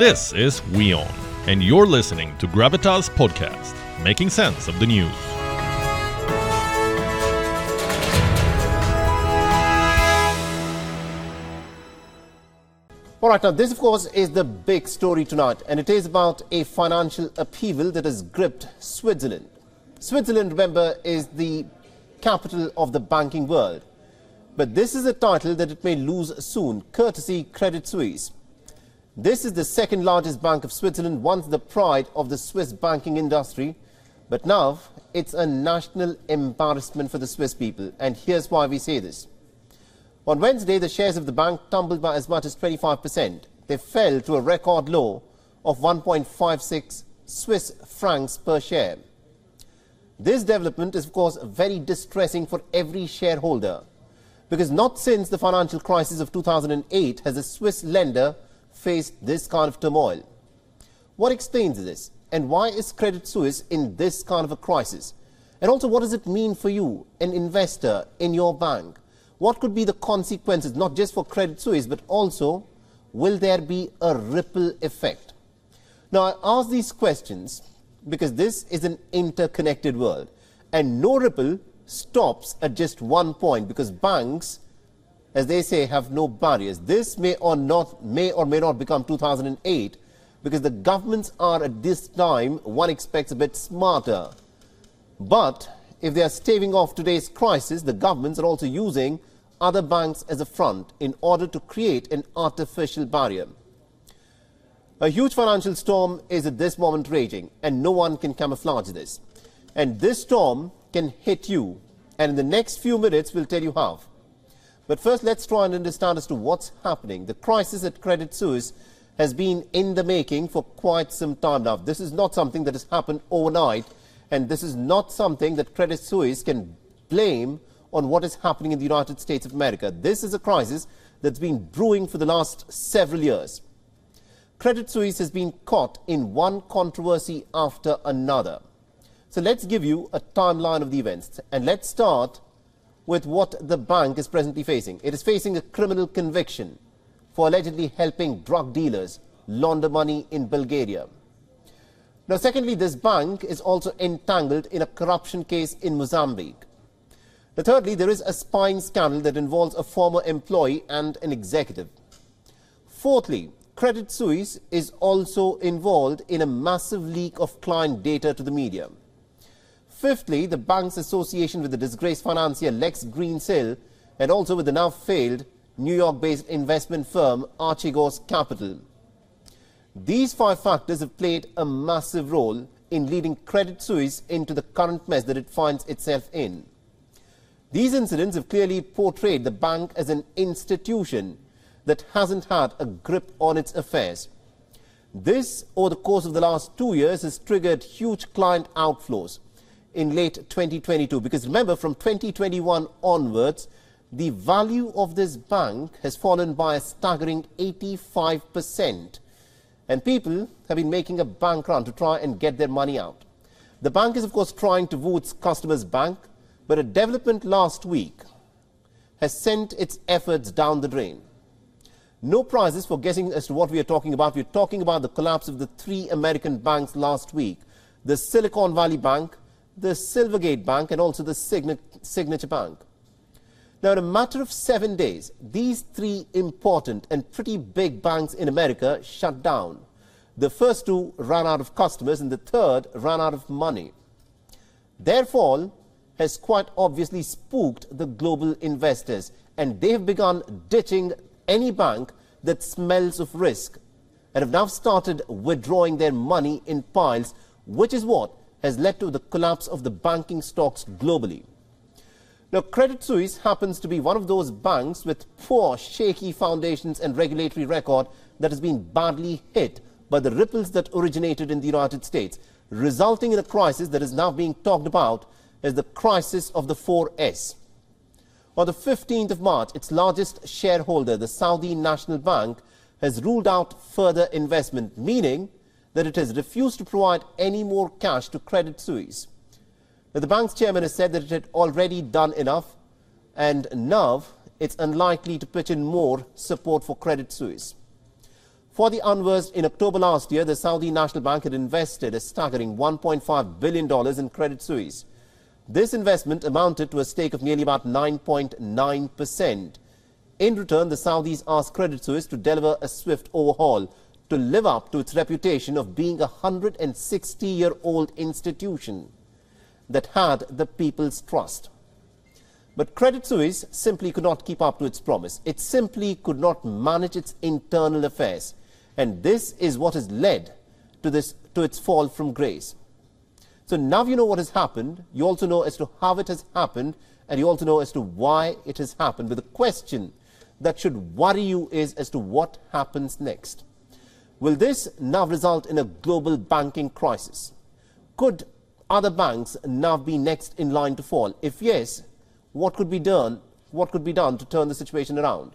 This is WION, and you're listening to Gravitas Podcast, making sense of the news. All right, now this, of course, is the big story tonight, and it is about a financial upheaval that has gripped Switzerland. Switzerland, remember, is the capital of the banking world. But this is a title that it may lose soon, courtesy Credit Suisse. This is the second largest bank of Switzerland, once the pride of the Swiss banking industry. But now it's a national embarrassment for the Swiss people. And here's why we say this. On Wednesday, the shares of the bank tumbled by as much as 25%. They fell to a record low of 1.56 Swiss francs per share. This development is, of course, very distressing for every shareholder because not since the financial crisis of 2008 has a Swiss lender faced this kind of turmoil. What explains this? And why is Credit Suisse in this kind of a crisis? And also, what does it mean for you, an investor in your bank? What could be the consequences, not just for Credit Suisse, but also will there be a ripple effect? Now, I ask these questions because this is an interconnected world, and no ripple stops at just one point because banks, as they say, have no barriers. This may or not may or may not become 2008 because the governments are at this time one expects a bit smarter. But if they are staving off today's crisis, the governments are also using other banks as a front in order to create an artificial barrier. A huge financial storm is at this moment raging, and no one can camouflage this. And this storm can hit you, and in the next few minutes, we'll tell you how. But first, let's try and understand as to what's happening. The crisis at Credit Suisse has been in the making for quite some time now. This is not something that has happened overnight, and this is not something that Credit Suisse can blame on what is happening in the United States of America. This is a crisis that's been brewing for the last several years. Credit Suisse has been caught in one controversy after another. So let's give you a timeline of the events. And let's start with what the bank is presently facing. It is facing a criminal conviction for allegedly helping drug dealers launder money in Bulgaria. Now, secondly, this bank is also entangled in a corruption case in Mozambique. Now, thirdly, there is a spying scandal that involves a former employee and an executive. Fourthly, Credit Suisse is also involved in a massive leak of client data to the media. Fifthly, the bank's association with the disgraced financier Lex Greensill and also with the now failed New York-based investment firm Archegos Capital. These five factors have played a massive role in leading Credit Suisse into the current mess that it finds itself in. These incidents have clearly portrayed the bank as an institution that hasn't had a grip on its affairs. This, over the course of the last two years, has triggered huge client outflows in late 2022. Because remember, from 2021 onwards, the value of this bank has fallen by a staggering 85%. And people have been making a bank run to try and get their money out. The bank is, of course, trying to woo its customers back but a development last week has sent its efforts down the drain. No prizes for guessing as to what we are talking about. We're talking about the collapse of the three American banks last week the Silicon Valley Bank, the Silvergate Bank, and also the Signature Bank. Now, in a matter of seven days, these three important and pretty big banks in America shut down. The first two ran out of customers, and the third ran out of money. Their fall has quite obviously spooked the global investors, and they've begun ditching any bank that smells of risk and have now started withdrawing their money in piles, which is what has led to the collapse of the banking stocks globally. Now, Credit Suisse happens to be one of those banks with poor, shaky foundations and regulatory record that has been badly hit by the ripples that originated in the United States, resulting in a crisis that is now being talked about as the crisis of the 4S. On the 15th of March, its largest shareholder, the Saudi National Bank, has ruled out further investment, meaning that it has refused to provide any more cash to Credit Suisse. Now, the bank's chairman has said that it had already done enough, and now it's unlikely to pitch in more support for Credit Suisse. For the unversed, in October last year, the Saudi National Bank had invested a staggering $1.5 billion in Credit Suisse. This investment amounted to a stake of nearly about 9.9%. In return, the Saudis asked Credit Suisse to deliver a swift overhaul to live up to its reputation of being a 160-year-old institution that had the people's trust. But Credit Suisse simply could not keep up to its promise. It simply could not manage its internal affairs. And this is what has led to, this, to its fall from grace. So now you know what has happened. You also know as to how it has happened. And you also know as to why it has happened. But the question that should worry you is as to what happens next. Will this now result in a global banking crisis? Could other banks now be next in line to fall? If yes, what could be done? What could be done to turn the situation around?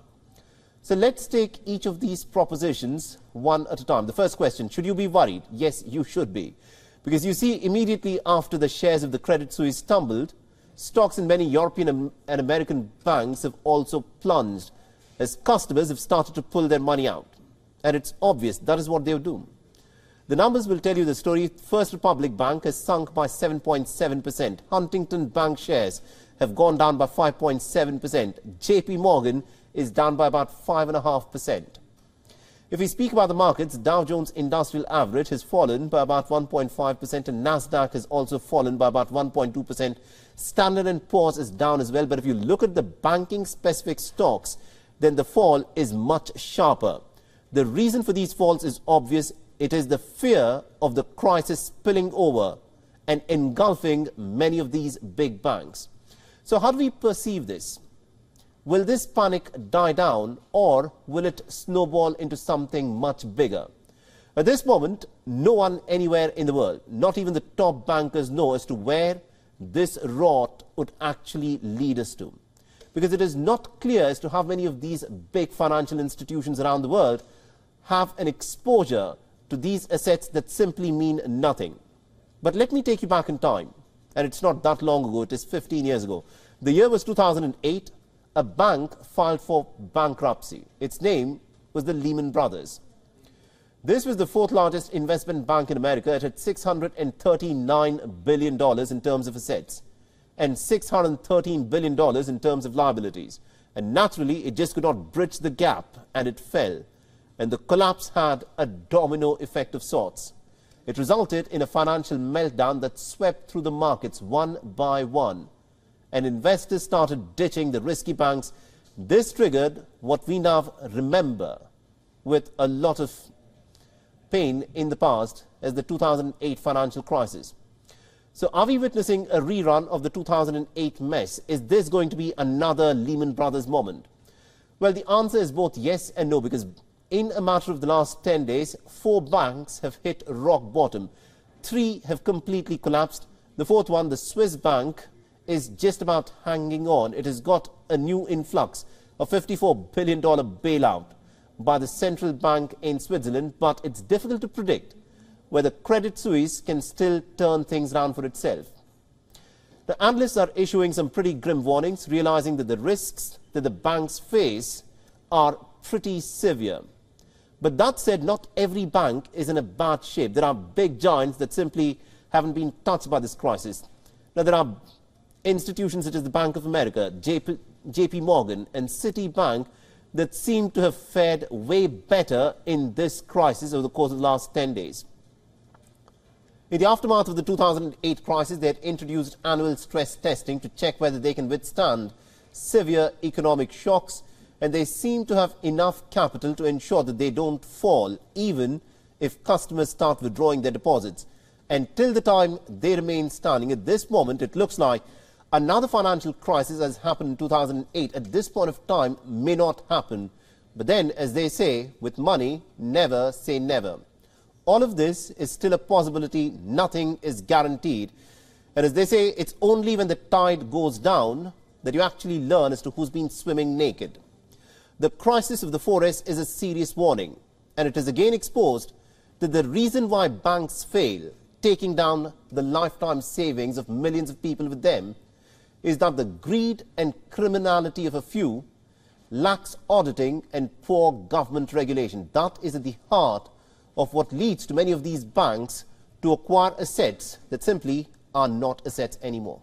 So let's take each of these propositions one at a time. The first question, should you be worried? Yes, you should be. Because you see, immediately after the shares of the Credit Suisse tumbled, stocks in many European and American banks have also plunged as customers have started to pull their money out. And it's obvious that is what they'll do. The numbers will tell you the story. First Republic Bank has sunk by 7.7%. Huntington Bank shares have gone down by 5.7%. JP Morgan is down by about 5.5%. If we speak about the markets, Dow Jones Industrial Average has fallen by about 1.5% and Nasdaq has also fallen by about 1.2%. Standard & Poor's is down as well, but if you look at the banking specific stocks, then the fall is much sharper. The reason for these falls is obvious. It is the fear of the crisis spilling over and engulfing many of these big banks. So how do we perceive this? Will this panic die down or will it snowball into something much bigger? At this moment, no one anywhere in the world, not even the top bankers, know as to where this rot would actually lead us to. Because it is not clear as to how many of these big financial institutions around the world have an exposure to these assets that simply mean nothing. But let me take you back in time. And it's not that long ago, it is 15 years ago. The year was 2008 a bank filed for bankruptcy. Its name was the Lehman Brothers. This was the fourth largest investment bank in America. It had $639 billion in terms of assets and $613 billion in terms of liabilities. And naturally, it just could not bridge the gap and it fell. And the collapse had a domino effect of sorts. It resulted in a financial meltdown that swept through the markets one by one and investors started ditching the risky banks. This triggered what we now remember with a lot of pain in the past as the 2008 financial crisis. So are we witnessing a rerun of the 2008 mess? Is this going to be another Lehman Brothers moment? Well, the answer is both yes and no because in a matter of the last 10 days, four banks have hit rock bottom. Three have completely collapsed. The fourth one, the Swiss bank, is just about hanging on. It has got a new influx, a $54 billion bailout by the central bank in Switzerland, but it's difficult to predict whether Credit Suisse can still turn things around for itself. The analysts are issuing some pretty grim warnings, realizing that the risks that the banks face are pretty severe. But that said, not every bank is in a bad shape. There are big giants that simply haven't been touched by this crisis. Now, there are institutions such as the Bank of America, JP, JP Morgan, and Citibank that seem to have fared way better in this crisis over the course of the last 10 days. In the aftermath of the 2008 crisis, they had introduced annual stress testing to check whether they can withstand severe economic shocks, and they seem to have enough capital to ensure that they don't fall, even if customers start withdrawing their deposits. Until the time they remain standing, at this moment, it looks like Another financial crisis has happened in 2008 at this point of time may not happen. But then, as they say, with money, never say never. All of this is still a possibility. Nothing is guaranteed. And as they say, it's only when the tide goes down that you actually learn as to who's been swimming naked. The crisis of the 4S is a serious warning. And it is again exposed that the reason why banks fail, taking down the lifetime savings of millions of people with them, is that the greed and criminality of a few lax auditing and poor government regulation. That is at the heart of what leads to many of these banks to acquire assets that simply are not assets anymore.